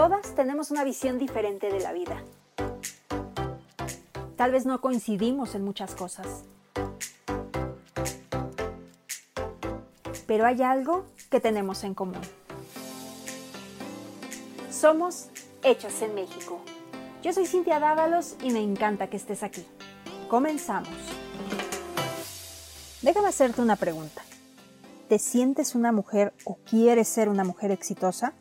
Todas tenemos una visión diferente de la vida. Tal vez no coincidimos en muchas cosas. Pero hay algo que tenemos en común. Somos Hechos en México. Yo soy Cintia Dávalos y me encanta que estés aquí. Comenzamos. Déjame hacerte una pregunta. ¿Te sientes una mujer o quieres ser una mujer exitosa?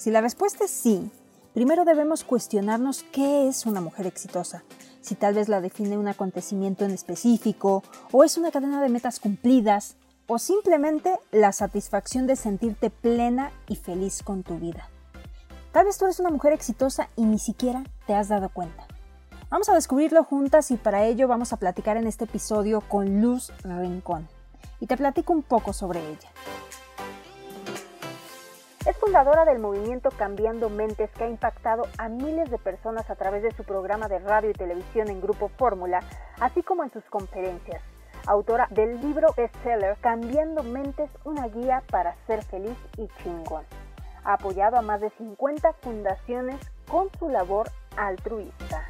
Si la respuesta es sí, primero debemos cuestionarnos qué es una mujer exitosa. Si tal vez la define un acontecimiento en específico, o es una cadena de metas cumplidas, o simplemente la satisfacción de sentirte plena y feliz con tu vida. Tal vez tú eres una mujer exitosa y ni siquiera te has dado cuenta. Vamos a descubrirlo juntas y para ello vamos a platicar en este episodio con Luz Rincón y te platico un poco sobre ella. Es fundadora del movimiento Cambiando Mentes que ha impactado a miles de personas a través de su programa de radio y televisión en Grupo Fórmula, así como en sus conferencias. Autora del libro bestseller Cambiando Mentes, una guía para ser feliz y chingón. Ha apoyado a más de 50 fundaciones con su labor altruista.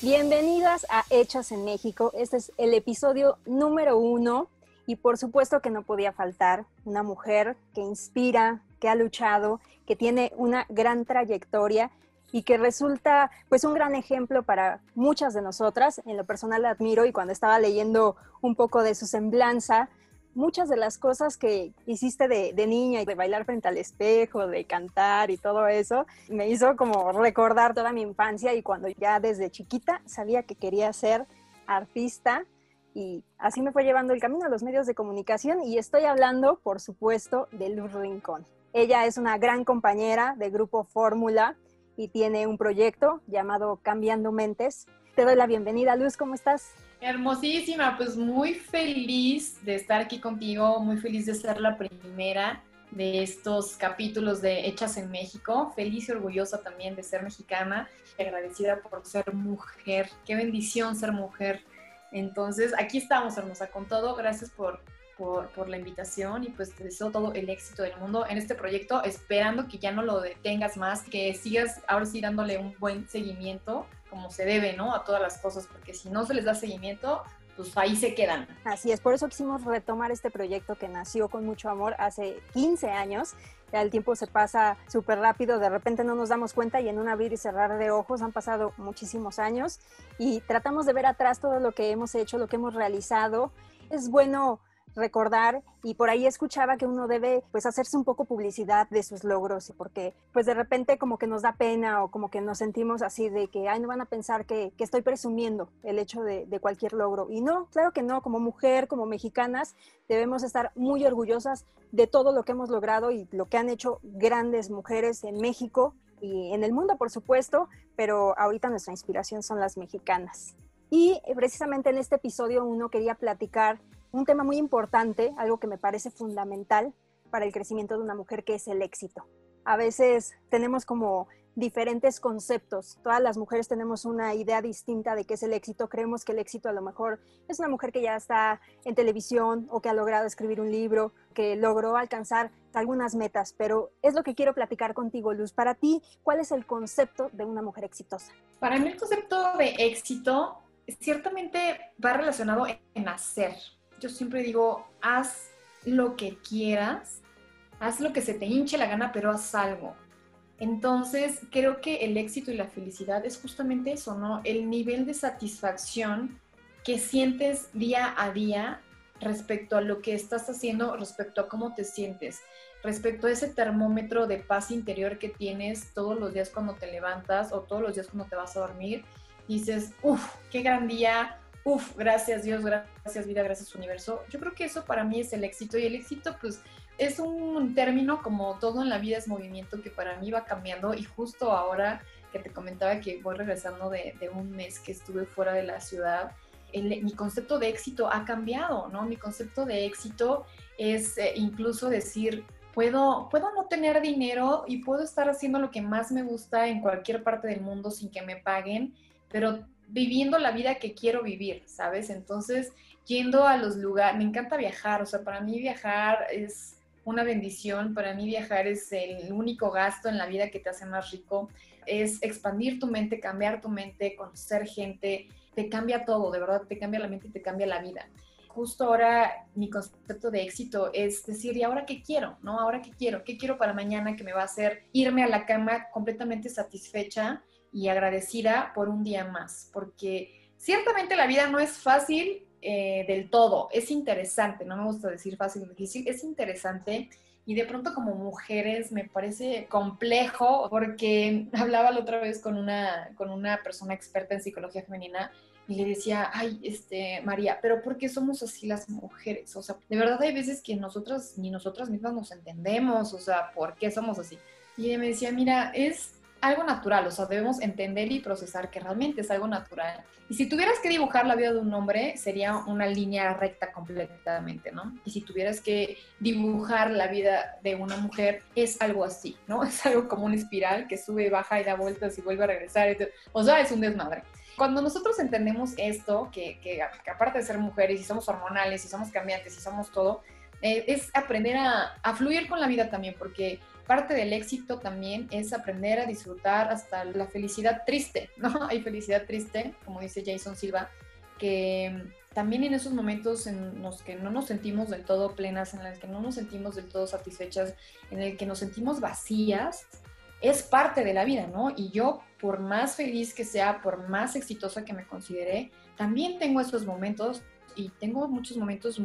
Bienvenidas a Hechos en México. Este es el episodio número uno y por supuesto que no podía faltar una mujer que inspira, que ha luchado, que tiene una gran trayectoria y que resulta pues un gran ejemplo para muchas de nosotras. En lo personal la admiro y cuando estaba leyendo un poco de su semblanza, muchas de las cosas que hiciste de, de, niña, de bailar frente al espejo, de cantar y todo eso, me hizo como recordar toda mi infancia y cuando ya desde chiquita sabía que quería ser artista y así me fue llevando el camino a los medios de comunicación y estoy hablando, por supuesto, de Luz Rincón. Ella es una gran compañera de Grupo Fórmula y tiene un proyecto llamado Cambiando Mentes. Te doy la bienvenida, Luz, ¿cómo estás? Hermosísima, pues muy feliz de estar aquí contigo, muy feliz de ser la primera de estos capítulos de Hechas en México. Feliz y orgullosa también de ser mexicana agradecida por ser mujer. Qué bendición ser mujer. Entonces, aquí estamos, hermosa, con todo. Gracias por, por, la invitación y pues te deseo todo el éxito del mundo en este proyecto, esperando que ya no lo detengas más, que sigas ahora sí dándole un buen seguimiento como se debe, ¿no? A todas las cosas, porque si no se les da seguimiento, pues ahí se quedan. Así es, por eso quisimos retomar este proyecto que nació con mucho amor hace 15 años. Ya el tiempo se pasa súper rápido, de repente no nos damos cuenta y en un abrir y cerrar de ojos han pasado muchísimos años y tratamos de ver atrás todo lo que hemos hecho, lo que hemos realizado. Es bueno recordar y por ahí escuchaba que uno debe pues hacerse un poco publicidad de sus logros porque pues de repente como que nos da pena o como que nos sentimos así de que ay no van a pensar que, que estoy presumiendo el hecho de, de, cualquier logro y no, claro que no, como mujer, como mexicanas debemos estar muy orgullosas de todo lo que hemos logrado y lo que han hecho grandes mujeres en México y en el mundo por supuesto, pero ahorita nuestra inspiración son las mexicanas. Y precisamente en este episodio uno quería platicar un tema muy importante, algo que me parece fundamental para el crecimiento de una mujer, que es el éxito. A veces tenemos como diferentes conceptos. Todas las mujeres tenemos una idea distinta de qué es el éxito. Creemos que el éxito a lo mejor es una mujer que ya está en televisión o que ha logrado escribir un libro, que logró alcanzar algunas metas, pero es lo que quiero platicar contigo, Luz. Para ti, ¿cuál es el concepto de una mujer exitosa? Para mí el concepto de éxito ciertamente va relacionado en hacer, yo siempre digo, haz lo que quieras, haz lo que se te hinche la gana, pero haz algo. Entonces, creo que el éxito y la felicidad es justamente eso, ¿no? El nivel de satisfacción que sientes día a día respecto a lo que estás haciendo, respecto a cómo te sientes, respecto a ese termómetro de paz interior que tienes todos los días cuando te levantas o todos los días cuando te vas a dormir. Dices, uff, qué gran día, Uf, gracias Dios, gracias vida, gracias universo. Yo creo que eso para mí es el éxito y el éxito pues es un término como todo en la vida es movimiento que para mí va cambiando y justo ahora que te comentaba que voy regresando de, un mes que estuve fuera de la ciudad, mi concepto de éxito ha cambiado, ¿no? Mi concepto de éxito es eh, incluso decir, puedo, puedo no tener dinero y puedo estar haciendo lo que más me gusta en cualquier parte del mundo sin que me paguen, pero viviendo la vida que quiero vivir, ¿sabes? Entonces, yendo a los lugares, me encanta viajar, o sea, para mí viajar es una bendición. Para mí viajar es el único gasto en la vida que te hace más rico. Es expandir tu mente, cambiar tu mente, conocer gente, te cambia todo, de verdad, te cambia la mente y te cambia la vida. Justo ahora mi concepto de éxito es decir, ¿y ahora qué quiero? ¿No? ¿Ahora qué quiero? ¿Qué quiero para mañana que me va a hacer irme a la cama completamente satisfecha y agradecida por un día más? Porque ciertamente la vida no es fácil eh, del todo. Es interesante, no me gusta decir fácil difícil, es interesante. Y de pronto como mujeres me parece complejo porque hablaba la otra vez con una, con una persona experta en psicología femenina y le decía, ay, este, María, pero ¿por qué somos así las mujeres? O sea, de verdad hay veces que nosotras ni nosotras mismas nos entendemos, o sea, ¿por qué somos así? Y ella me decía, mira, es algo natural, o sea, debemos entender y procesar que realmente es algo natural. Y si tuvieras que dibujar la vida de un hombre, sería una línea recta completamente, ¿no? Y si tuvieras que dibujar la vida de una mujer, es algo así, ¿no? Es algo como una espiral que sube, baja y da vueltas y vuelve a regresar. O sea, es un desmadre. Cuando nosotros entendemos esto, que, aparte de ser mujeres y somos hormonales y somos cambiantes y somos todo, eh, es aprender a, a fluir con la vida también, porque parte del éxito también es aprender a disfrutar hasta la felicidad triste, ¿no? Hay felicidad triste, como dice Jason Silva, que también en esos momentos en los que no nos sentimos del todo plenas, en los que no nos sentimos del todo satisfechas, en el que nos sentimos vacías, es parte de la vida, ¿no? Y yo, por más feliz que sea, por más exitosa que me considere, también tengo esos momentos y tengo muchos momentos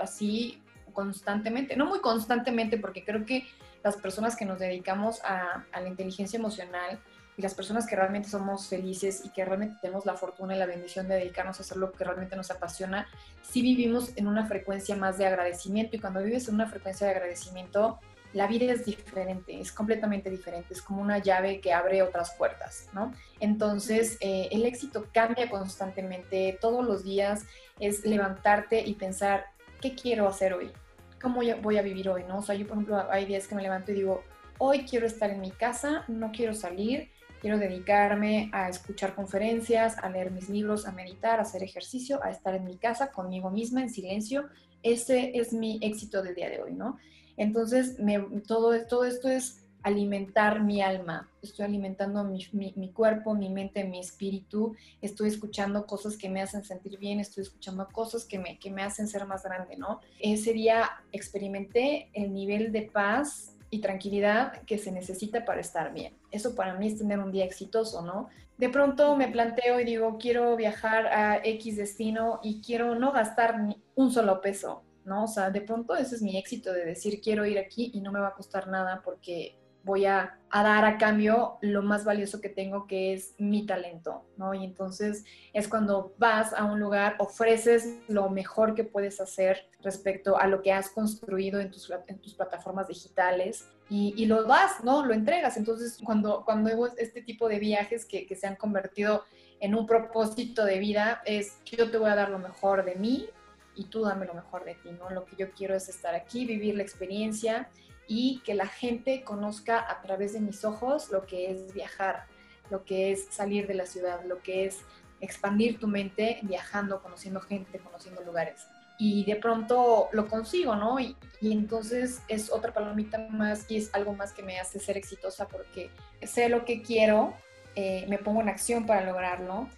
así constantemente, no muy constantemente, porque creo que las personas que nos dedicamos a, la inteligencia emocional y las personas que realmente somos felices y que realmente tenemos la fortuna y la bendición de dedicarnos a hacer lo que realmente nos apasiona, sí vivimos en una frecuencia más de agradecimiento y cuando vives en una frecuencia de agradecimiento, la vida es diferente, es completamente diferente, es como una llave que abre otras puertas, ¿no? Entonces, eh, el éxito cambia constantemente, todos los días es levantarte y pensar, ¿qué quiero hacer hoy? Cómo voy a vivir hoy, ¿no? O sea, yo, por ejemplo, hay días que me levanto y digo, hoy quiero estar en mi casa, no quiero salir, quiero dedicarme a escuchar conferencias, a leer mis libros, a meditar, a hacer ejercicio, a estar en mi casa conmigo misma en silencio. Ese es mi éxito del día de hoy, ¿no? Entonces, me, todo, todo esto es alimentar mi alma, estoy alimentando mi, cuerpo, mi mente, mi espíritu, estoy escuchando cosas que me hacen sentir bien, estoy escuchando cosas que me, que me hacen ser más grande, ¿no? Ese día experimenté el nivel de paz y tranquilidad que se necesita para estar bien. Eso para mí es tener un día exitoso, ¿no? De pronto me planteo y digo, quiero viajar a X destino y quiero no gastar ni un solo peso, ¿no? O sea, de pronto ese es mi éxito de decir, quiero ir aquí y no me va a costar nada porque voy a, dar a cambio lo más valioso que tengo, que es mi talento, ¿no? Y entonces es cuando vas a un lugar, ofreces lo mejor que puedes hacer respecto a lo que has construido en tus, en tus plataformas digitales y, lo das, ¿no? Lo entregas. Entonces, cuando, cuando hago este tipo de viajes que, que se han convertido en un propósito de vida, es yo te voy a dar lo mejor de mí y tú dame lo mejor de ti, ¿no? Lo que yo quiero es estar aquí, vivir la experiencia y que la gente conozca a través de mis ojos lo que es viajar, lo que es salir de la ciudad, lo que es expandir tu mente viajando, conociendo gente, conociendo lugares. Y de pronto lo consigo, ¿no? Y, entonces es otra palomita más y es algo más que me hace ser exitosa porque sé lo que quiero, eh, me pongo en acción para lograrlo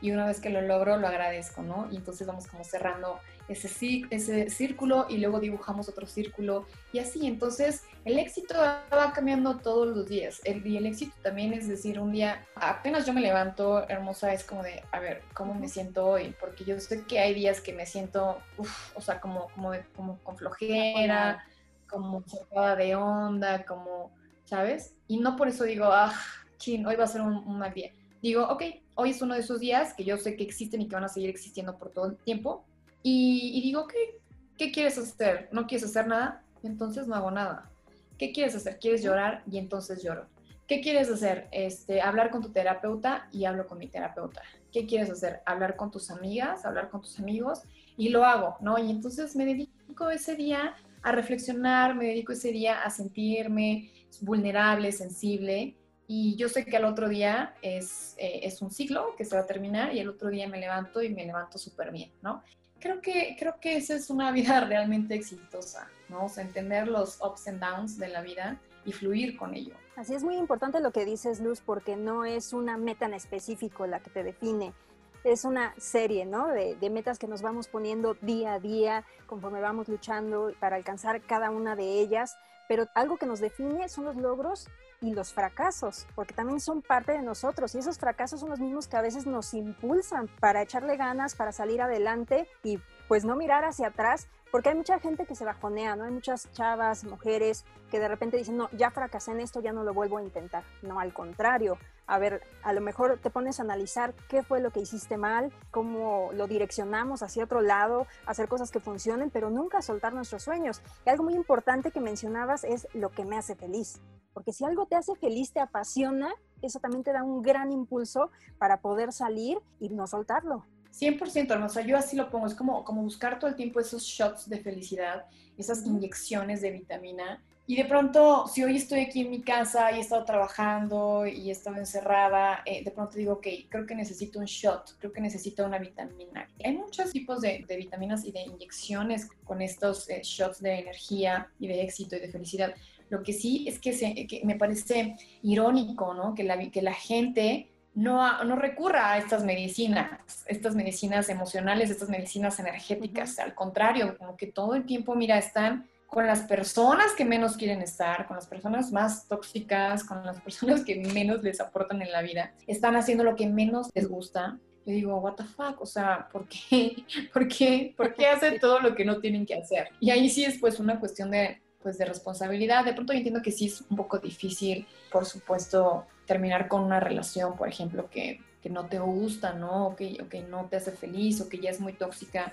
y una vez que lo logro lo agradezco, ¿no? Y entonces vamos como cerrando ese, ese círculo y luego dibujamos otro círculo y así. Entonces, el éxito va cambiando todos los días. El, y el éxito también es decir, un día, apenas yo me levanto, hermosa, es como de, a ver, ¿cómo me siento hoy? Porque yo sé que hay días que me siento, o sea, como, como, como con flojera, como sacada de onda, como, ¿sabes? Y no por eso digo, ah, chin, hoy va a ser un, un mal día. Digo, ok, hoy es uno de esos días que yo sé que existen y que van a seguir existiendo por todo el tiempo y, digo, ¿qué, ¿qué quieres hacer? ¿No quieres hacer nada? Entonces no hago nada. ¿Qué quieres hacer? ¿Quieres llorar? Y entonces lloro. ¿Qué quieres hacer? Este, hablar con tu terapeuta y hablo con mi terapeuta. ¿Qué quieres hacer? Hablar con tus amigas, hablar con tus amigos y lo hago, ¿no? Y entonces me dedico ese día a reflexionar, me dedico ese día a sentirme vulnerable, sensible y yo sé que al otro día es, eh, es un ciclo que se va a terminar y el otro día me levanto y me levanto súper bien, ¿no? creo que, creo que esa es una vida realmente exitosa, ¿no? O sea, entender los ups and downs de la vida y fluir con ello. Así es muy importante lo que dices, Luz, porque no es una meta en específico la que te define. Es una serie, ¿no? De, de metas que nos vamos poniendo día a día, conforme vamos luchando para alcanzar cada una de ellas. Pero algo que nos define son los logros y los fracasos, porque también son parte de nosotros y esos fracasos son los mismos que a veces nos impulsan para echarle ganas, para salir adelante y pues no mirar hacia atrás, porque hay mucha gente que se bajonea, ¿no? Hay muchas chavas, mujeres que de repente dicen, no, ya fracasé en esto, ya no lo vuelvo a intentar. No, al contrario. A ver, a lo mejor te pones a analizar qué fue lo que hiciste mal, cómo lo direccionamos hacia otro lado, hacer cosas que funcionen, pero nunca soltar nuestros sueños. Y algo muy importante que mencionabas es lo que me hace feliz. Porque si algo te hace feliz, te apasiona, eso también te da un gran impulso para poder salir y no soltarlo. 100%, o sea, yo así lo pongo, es como, como buscar todo el tiempo esos shots de felicidad, esas inyecciones de vitamina. Y de pronto, si hoy estoy aquí en mi casa y he estado trabajando y he estado encerrada, eh, de pronto digo, ok, creo que necesito un shot, creo que necesito una vitamina. Hay muchos tipos de, de vitaminas y de inyecciones con estos eh, shots de energía y de éxito y de felicidad. Lo que sí es que, se, que me parece irónico, ¿no? Que la, que la gente no, no recurra a estas medicinas, estas medicinas emocionales, estas medicinas energéticas. Al contrario, como que todo el tiempo, mira, están con las personas que menos quieren estar, con las personas más tóxicas, con las personas que menos les aportan en la vida. Están haciendo lo que menos les gusta. Yo digo, what the fuck, o sea, ¿por qué? ¿Por qué? ¿Por qué hacen todo lo que no tienen que hacer? Y ahí sí es pues una cuestión de pues de responsabilidad. De pronto yo entiendo que sí es un poco difícil, por supuesto, terminar con una relación, por ejemplo, que, que no te gusta, ¿no? O que, o que no te hace feliz o que ya es muy tóxica.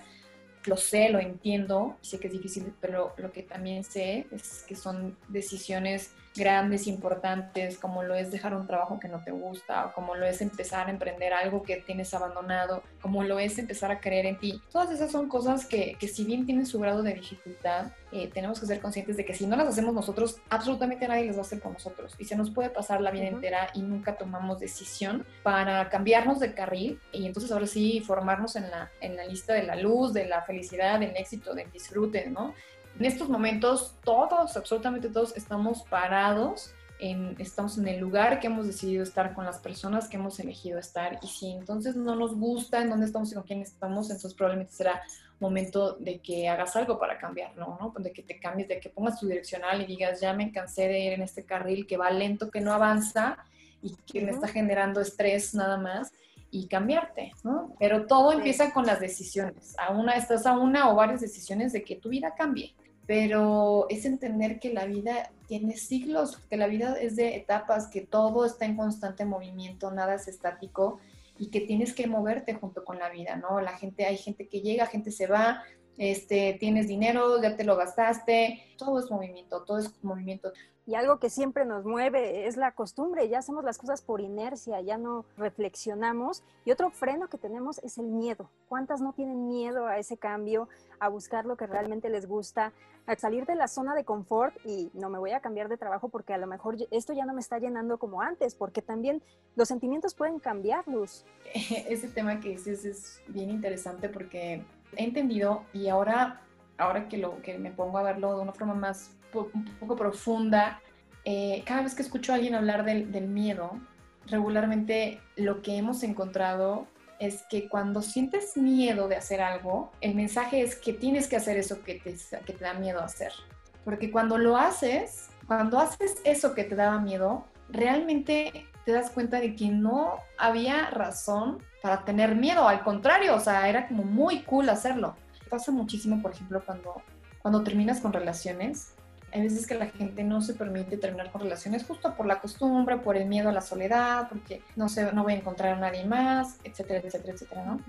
Lo sé, lo entiendo, sé que es difícil, pero lo que también sé es que son decisiones grandes, importantes, como lo es dejar un trabajo que no te gusta, o como lo es empezar a emprender algo que tienes abandonado, como lo es empezar a creer en ti. Todas esas son cosas que, que si bien tienen su grado de dificultad, eh, tenemos que ser conscientes de que si no las hacemos nosotros, absolutamente nadie las va a hacer por nosotros. Y se nos puede pasar la vida entera y nunca tomamos decisión para cambiarnos de carril y entonces ahora sí formarnos en la, en la lista de la luz, de la felicidad, del éxito, del disfrute, ¿no? En estos momentos todos, absolutamente todos, estamos parados, en, estamos en el lugar que hemos decidido estar con las personas que hemos elegido estar y si entonces no nos gusta en dónde estamos y con quién estamos, entonces probablemente será momento de que hagas algo para cambiarlo, ¿no? De que te cambies, de que pongas tu direccional y digas, ya me cansé de ir en este carril que va lento, que no avanza y que me está generando estrés nada más y cambiarte, ¿no? Pero todo empieza con las decisiones. A una, estás a una o varias decisiones de que tu vida cambie pero es entender que la vida tiene siglos, que la vida es de etapas, que todo está en constante movimiento, nada es estático y que tienes que moverte junto con la vida, ¿no? La gente, hay gente que llega, gente se va, este, tienes dinero, ya te lo gastaste, todo es movimiento, todo es movimiento. Y algo que siempre nos mueve es la costumbre, ya hacemos las cosas por inercia, ya no reflexionamos. Y otro freno que tenemos es el miedo. ¿Cuántas no tienen miedo a ese cambio, a buscar lo que realmente les gusta, a salir de la zona de confort y no me voy a cambiar de trabajo porque a lo mejor esto ya no me está llenando como antes, porque también los sentimientos pueden cambiar, Luz? Ese tema que dices es bien interesante porque he entendido y ahora, ahora que, lo, que me pongo a verlo de una forma más un poco profunda, eh, cada vez que escucho a alguien hablar del, del, miedo, regularmente lo que hemos encontrado es que cuando sientes miedo de hacer algo, el mensaje es que tienes que hacer eso que te, que te da miedo hacer. Porque cuando lo haces, cuando haces eso que te daba miedo, realmente te das cuenta de que no había razón para tener miedo, al contrario, o sea, era como muy cool hacerlo. Pasa muchísimo, por ejemplo, cuando, cuando terminas con relaciones, hay veces que la gente no se permite terminar con relaciones justo por la costumbre, por el miedo a la soledad, porque no, sé, no voy a encontrar a nadie más, etcétera, etcétera, etcétera, ¿no?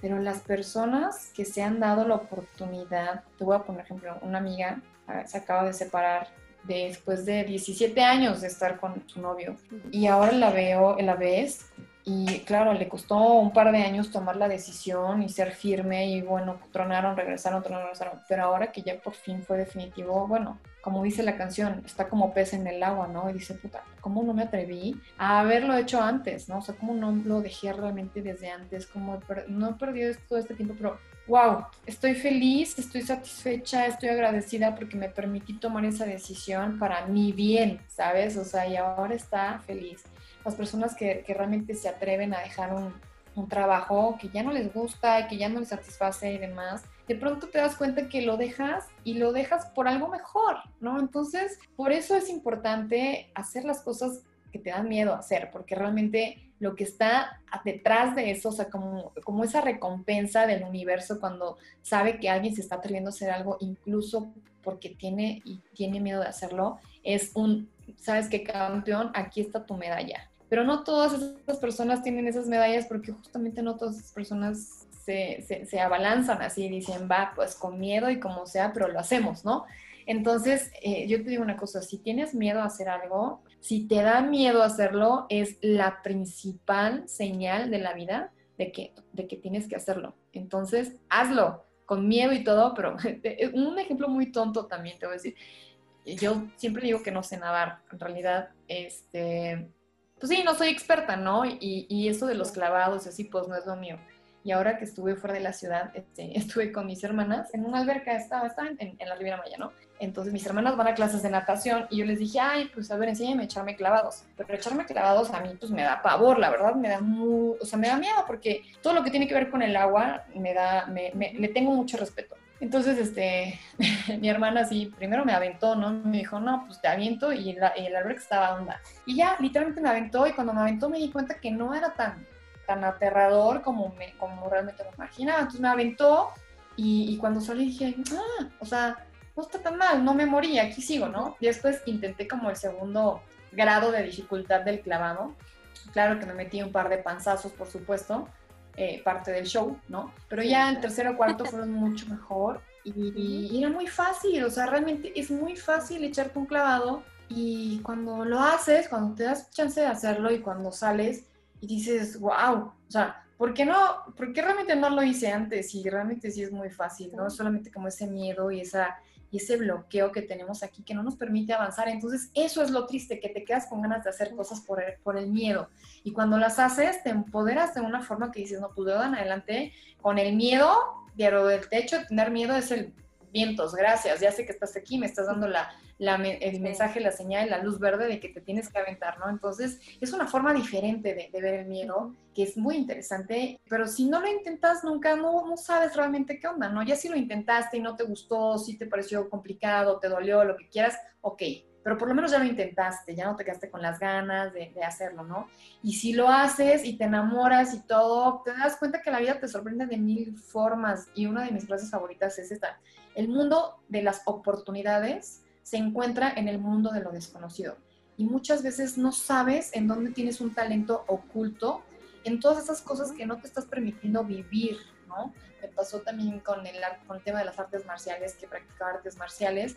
Pero las personas que se han dado la oportunidad, te voy a poner ejemplo, una amiga se acaba de separar después de 17 años de estar con su novio y ahora la veo, la ves y claro, le costó un par de años tomar la decisión y ser firme y bueno, tronaron, regresaron, tronaron, regresaron. Pero ahora que ya por fin fue definitivo, bueno, como dice la canción, está como pez en el agua, ¿no? Y dice, puta, ¿cómo no me atreví a haberlo hecho antes, ¿no? O sea, ¿cómo no lo dejé realmente desde antes? Como no he perdido todo este tiempo, pero wow, estoy feliz, estoy satisfecha, estoy agradecida porque me permití tomar esa decisión para mi bien, ¿sabes? O sea, y ahora está feliz. Las personas que, que realmente se atreven a dejar un, un trabajo que ya no les gusta y que ya no les satisface y demás, de pronto te das cuenta que lo dejas y lo dejas por algo mejor, ¿no? Entonces, por eso es importante hacer las cosas que te dan miedo hacer, porque realmente lo que está detrás de eso, o sea, como, como esa recompensa del universo cuando sabe que alguien se está atreviendo a hacer algo, incluso porque tiene y tiene miedo de hacerlo, es un, ¿sabes qué, campeón? Aquí está tu medalla. Pero no todas esas personas tienen esas medallas porque justamente no todas esas personas se, se, se abalanzan así y dicen, va, pues con miedo y como sea, pero lo hacemos, ¿no? Entonces, eh, yo te digo una cosa, si tienes miedo a hacer algo, si te da miedo hacerlo, es la principal señal de la vida de que, de que tienes que hacerlo. Entonces, hazlo con miedo y todo, pero un ejemplo muy tonto también te voy a decir. Yo siempre digo que no sé nadar. En realidad, este, pues sí, no soy experta, ¿no? Y, y eso de los clavados, así, pues no es lo mío. Y ahora que estuve fuera de la ciudad, este, estuve con mis hermanas en una alberca, estaba, estaba en, la Riviera Maya, ¿no? Entonces mis hermanas van a clases de natación y yo les dije, ay, pues a ver, enséñame a echarme clavados. Pero echarme clavados a mí pues me da pavor, la verdad, me da muy, o sea, me da miedo porque todo lo que tiene que ver con el agua me da, me, me, le tengo mucho respeto. Entonces, este, mi hermana así, primero me aventó, ¿no? Me dijo, no, pues te aviento y el albergue estaba onda. Y ya, literalmente me aventó y cuando me aventó me di cuenta que no era tan, tan aterrador como, me, como realmente lo imaginaba. Entonces me aventó y, y cuando salí dije, ah, o sea, no está tan mal, no me morí, aquí sigo, ¿no? Y después intenté como el segundo grado de dificultad del clavado. Claro que me metí un par de panzazos, por supuesto, eh, parte del show, ¿no? Pero ya el tercero o cuarto fueron mucho mejor y, y, era muy fácil, o sea, realmente es muy fácil echarte un clavado y cuando lo haces, cuando te das chance de hacerlo y cuando sales y dices, wow, o sea, ¿por qué no? ¿Por qué realmente no lo hice antes? Y realmente sí es muy fácil, ¿no? Solamente como ese miedo y esa y ese bloqueo que tenemos aquí que no nos permite avanzar. Entonces, eso es lo triste, que te quedas con ganas de hacer cosas por el, por el miedo. Y cuando las haces, te empoderas de una forma que dices, no, pues de en adelante, con el miedo, pero del techo, tener miedo es el vientos, gracias, ya sé que estás aquí, me estás dando la, la, el mensaje, la señal, la luz verde de que te tienes que aventar, ¿no? Entonces, es una forma diferente de, de, ver el miedo, que es muy interesante, pero si no lo intentas nunca, no, no sabes realmente qué onda, ¿no? Ya si lo intentaste y no te gustó, si te pareció complicado, te dolió, lo que quieras, ok, pero por lo menos ya lo intentaste, ya no te quedaste con las ganas de, hacerlo, ¿no? Y si lo haces y te enamoras y todo, te das cuenta que la vida te sorprende de mil formas y una de mis frases favoritas es esta, el mundo de las oportunidades se encuentra en el mundo de lo desconocido. Y muchas veces no sabes en dónde tienes un talento oculto, en todas esas cosas que no te estás permitiendo vivir, ¿no? Me pasó también con el, con el tema de las artes marciales, que practicaba artes marciales,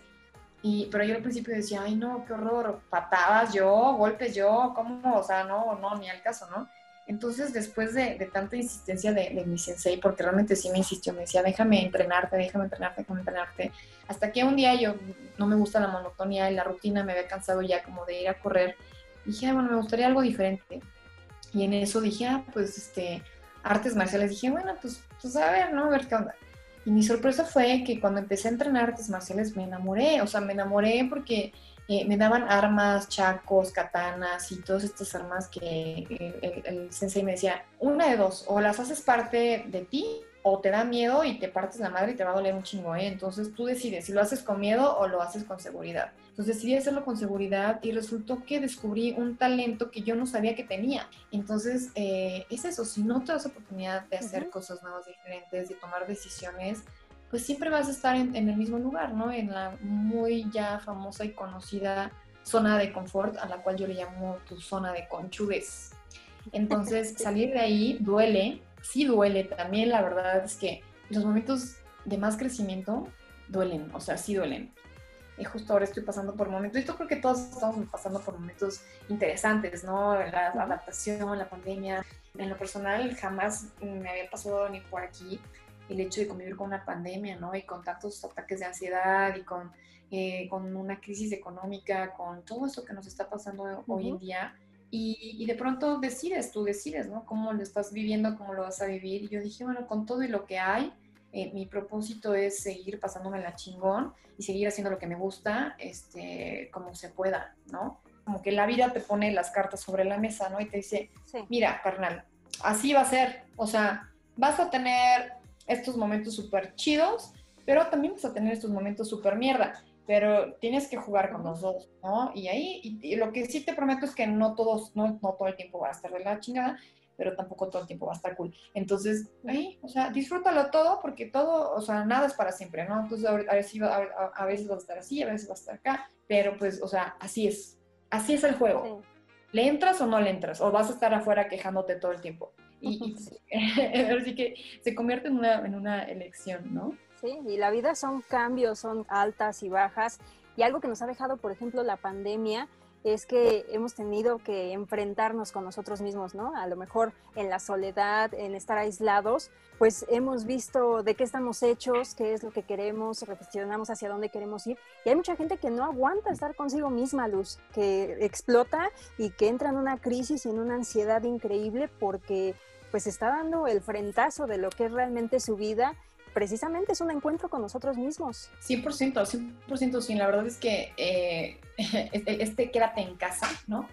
y, pero yo al principio decía, ay no, qué horror, patadas yo, golpes yo, ¿cómo? O sea, no, no, ni al caso, ¿no? Entonces, después de, de tanta insistencia de, de, mi sensei, porque realmente sí me insistió, me decía, déjame entrenarte, déjame entrenarte, déjame entrenarte, hasta que un día yo no me gusta la monotonía y la rutina, me había cansado ya como de ir a correr, dije, bueno, me gustaría algo diferente. Y en eso dije, ah, pues, este, artes marciales, dije, bueno, pues, pues a ver, ¿no? A ver qué onda. Y mi sorpresa fue que cuando empecé a entrenar artes marciales me enamoré, o sea, me enamoré porque eh, me daban armas, chacos, katanas y todas estas armas que el, el, sensei me decía, una de dos, o las haces parte de ti o te da miedo y te partes la madre y te va a doler un chingo, ¿eh? Entonces tú decides si lo haces con miedo o lo haces con seguridad. Entonces decidí hacerlo con seguridad y resultó que descubrí un talento que yo no sabía que tenía. Entonces eh, es eso, si no te das oportunidad de hacer uh -huh. cosas nuevas, diferentes, de tomar decisiones, pues siempre vas a estar en, en, el mismo lugar, ¿no? En la muy ya famosa y conocida zona de confort, a la cual yo le llamo tu zona de conchudes. Entonces, salir de ahí duele, sí duele también, la verdad es que los momentos de más crecimiento duelen, o sea, sí duelen. Y justo ahora estoy pasando por momentos, esto creo que todos estamos pasando por momentos interesantes, ¿no? La adaptación, la pandemia. En lo personal, jamás me había pasado ni por aquí el hecho de convivir con una pandemia, ¿no? Y con tantos ataques de ansiedad y con, eh, con una crisis económica, con todo eso que nos está pasando uh -huh. hoy en día. Y, y, de pronto decides, tú decides, ¿no? Cómo lo estás viviendo, cómo lo vas a vivir. Y yo dije, bueno, con todo y lo que hay, eh, mi propósito es seguir pasándome la chingón y seguir haciendo lo que me gusta, este, como se pueda, ¿no? Como que la vida te pone las cartas sobre la mesa, ¿no? Y te dice, mira, carnal, así va a ser, o sea, vas a tener estos momentos súper chidos, pero también vas a tener estos momentos súper mierda pero tienes que jugar con los dos, ¿no? Y ahí, y, lo que sí te prometo es que no todos, no, no todo el tiempo va a estar de la chingada, pero tampoco todo el tiempo va a estar cool. Entonces, ahí, o sea, disfrútalo todo, porque todo, o sea, nada es para siempre, ¿no? Entonces, a, veces, a, a veces va a estar así, a veces va a estar acá, pero pues, o sea, así es, así es el juego. ¿Le entras o no le entras? ¿O vas a estar afuera quejándote todo el tiempo? Y, así que se convierte en una, en una elección, ¿no? Sí, y la vida son cambios, son altas y bajas. Y algo que nos ha dejado, por ejemplo, la pandemia es que hemos tenido que enfrentarnos con nosotros mismos, ¿no? A lo mejor en la soledad, en estar aislados, pues hemos visto de qué estamos hechos, qué es lo que queremos, reflexionamos hacia dónde queremos ir. Y hay mucha gente que no aguanta estar consigo misma, Luz, que explota y que entra en una crisis y en una ansiedad increíble porque pues está dando el frentazo de lo que es realmente su vida precisamente es un encuentro con nosotros mismos. 100%, 100% sí. La verdad es que eh, este, quédate en casa, ¿no?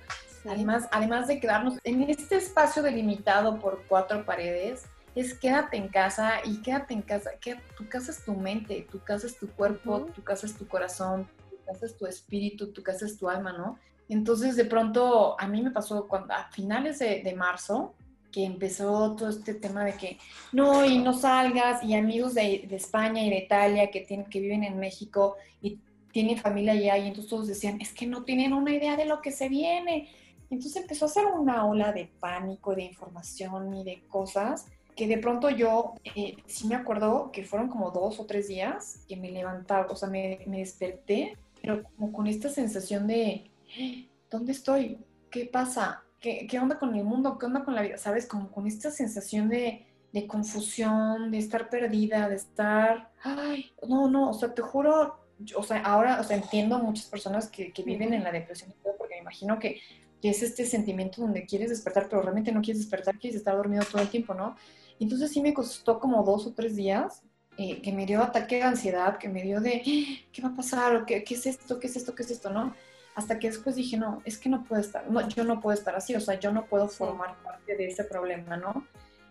Además, además de quedarnos en este espacio delimitado por cuatro paredes, es quédate en casa y quédate en casa. Que tu casa es tu mente, tu casa es tu cuerpo, tu casa es tu corazón, tu casa es tu espíritu, tu casa es tu alma, ¿no? Entonces, de pronto, a mí me pasó cuando, a finales de, de marzo, que empezó todo este tema de que no, y no salgas, y amigos de, de España y de Italia que, tienen, que viven en México y tienen familia allá, y entonces todos decían, es que no tienen una idea de lo que se viene. entonces empezó a ser una ola de pánico, de información y de cosas que de pronto yo eh, sí me acuerdo que fueron como dos o tres días que me levantaba, o sea, me, me desperté, pero como con esta sensación de, ¿dónde estoy? ¿Qué pasa? ¿Qué, onda con el mundo? ¿Qué onda con la vida? ¿Sabes? Como con esta sensación de, de confusión, de estar perdida, de estar, ay, no, no, o sea, te juro, o sea, ahora, o sea, entiendo muchas personas que, que viven en la depresión porque me imagino que, es este sentimiento donde quieres despertar, pero realmente no quieres despertar, quieres estar dormido todo el tiempo, ¿no? Entonces sí me costó como dos o tres días eh, que me dio ataque de ansiedad, que me dio de, ¿qué va a pasar? ¿Qué, ¿Qué es esto? ¿Qué es esto? ¿Qué es esto? ¿No? Hasta que después dije, no, es que no puedo estar, no, yo no puedo estar así, o sea, yo no puedo formar parte de ese problema, ¿no?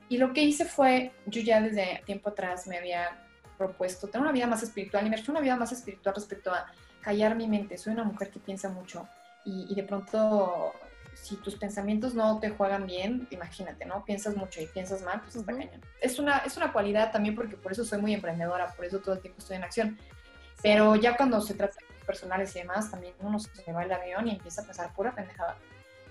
Y lo que hice fue, yo ya desde tiempo atrás me había propuesto tener una vida más espiritual y me refiero una vida más espiritual respecto a callar mi mente. Soy una mujer que piensa mucho y, de pronto, si tus pensamientos no te juegan bien, imagínate, ¿no? Piensas mucho y piensas mal, pues está cañón. Es una, es una cualidad también porque por eso soy muy emprendedora, por eso todo el tiempo estoy en acción. Pero ya cuando se trata personales y demás, también uno se va el avión y empieza a pasar pura pendejada.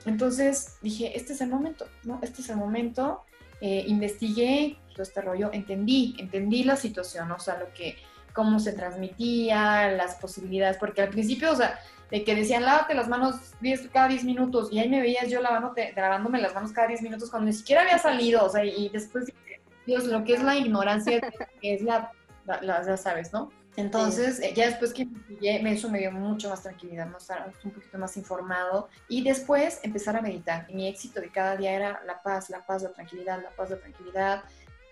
Entonces dije, este es el momento, ¿no? Este es el momento. Eh, investigué todo este rollo, entendí, entendí la situación, o sea, lo que, cómo se transmitía, las posibilidades, porque al principio, o sea, de que decían, lávate las manos 10, cada 10 minutos, y ahí me veías yo lavándote, lavándome las manos cada 10 minutos cuando ni siquiera había salido, o sea, y después, Dios, lo que es la ignorancia, es la, la, ya sabes, ¿no? Entonces, eh, ya después que investigué, eso me dio mucho más tranquilidad, ¿no? estar un poquito más informado y después empezar a meditar. mi éxito de cada día era la paz, la paz, la tranquilidad, la paz, la tranquilidad.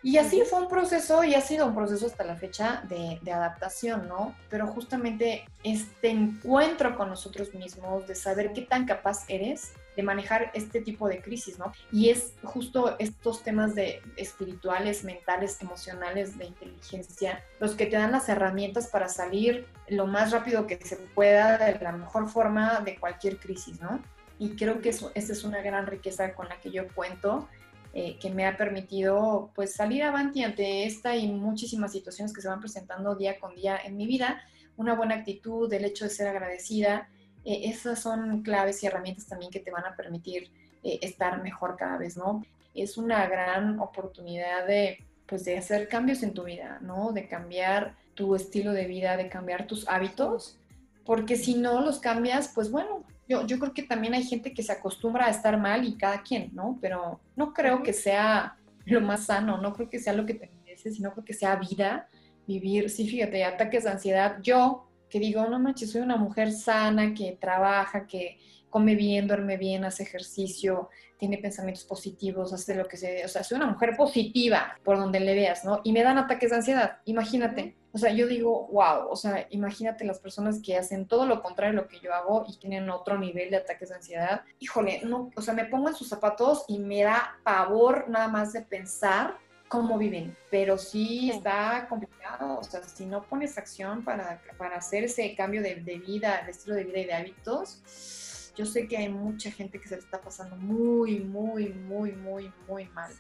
Y así fue un proceso y ha sido un proceso hasta la fecha de, de, adaptación, ¿no? Pero justamente este encuentro con nosotros mismos, de saber qué tan capaz eres de manejar este tipo de crisis, ¿no? Y es justo estos temas de espirituales, mentales, emocionales, de inteligencia, los que te dan las herramientas para salir lo más rápido que se pueda de la mejor forma de cualquier crisis, ¿no? Y creo que eso, esa es una gran riqueza con la que yo cuento, eh, que me ha permitido pues salir adelante ante esta y muchísimas situaciones que se van presentando día con día en mi vida, una buena actitud, el hecho de ser agradecida, eh, esas son claves y herramientas también que te van a permitir eh, estar mejor cada vez, ¿no? Es una gran oportunidad de, pues, de hacer cambios en tu vida, ¿no? De cambiar tu estilo de vida, de cambiar tus hábitos, porque si no los cambias, pues bueno, yo, yo creo que también hay gente que se acostumbra a estar mal y cada quien, ¿no? Pero no creo que sea lo más sano, no creo que sea lo que te mereces, sino creo que sea vida, vivir, sí, fíjate, ataques de ansiedad. Yo que digo, no manches, soy una mujer sana, que trabaja, que come bien, duerme bien, hace ejercicio, tiene pensamientos positivos, hace lo que se... O sea, soy una mujer positiva por donde le veas, ¿no? Y me dan ataques de ansiedad, imagínate. O sea, yo digo, wow, o sea, imagínate las personas que hacen todo lo contrario a lo que yo hago y tienen otro nivel de ataques de ansiedad. Híjole, no, o sea, me pongo en sus zapatos y me da pavor nada más de pensar cómo viven, pero sí, está complicado, o sea, si no pones acción para, para hacer ese cambio de, de, vida, de estilo de vida y de hábitos, yo sé que hay mucha gente que se le está pasando muy, muy, muy, muy, muy mal.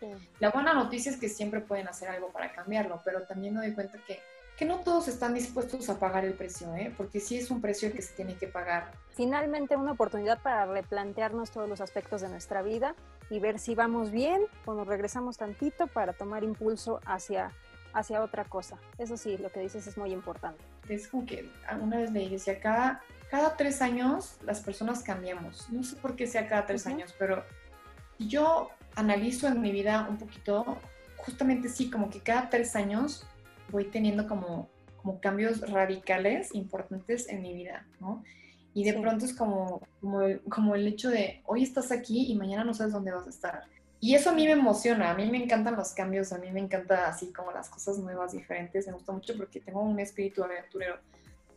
La buena noticia es que siempre pueden hacer algo para cambiarlo, pero también me doy cuenta que que no todos están dispuestos a pagar el precio, ¿eh? porque sí es un precio que se tiene que pagar. Finalmente, una oportunidad para replantearnos todos los aspectos de nuestra vida y ver si vamos bien o nos regresamos tantito para tomar impulso hacia, hacia otra cosa. Eso sí, lo que dices es muy importante. Es como que una vez leí, decía, cada, cada tres años las personas cambiamos. No sé por qué sea cada tres años, pero yo analizo en mi vida un poquito, justamente sí, como que cada tres años voy teniendo como, como cambios radicales importantes en mi vida, ¿no? Y de pronto es como, como como, el, hecho de hoy estás aquí y mañana no sabes dónde vas a estar. Y eso a mí me emociona, a mí me encantan los cambios, a mí me encanta así como las cosas nuevas, diferentes, me gusta mucho porque tengo un espíritu aventurero.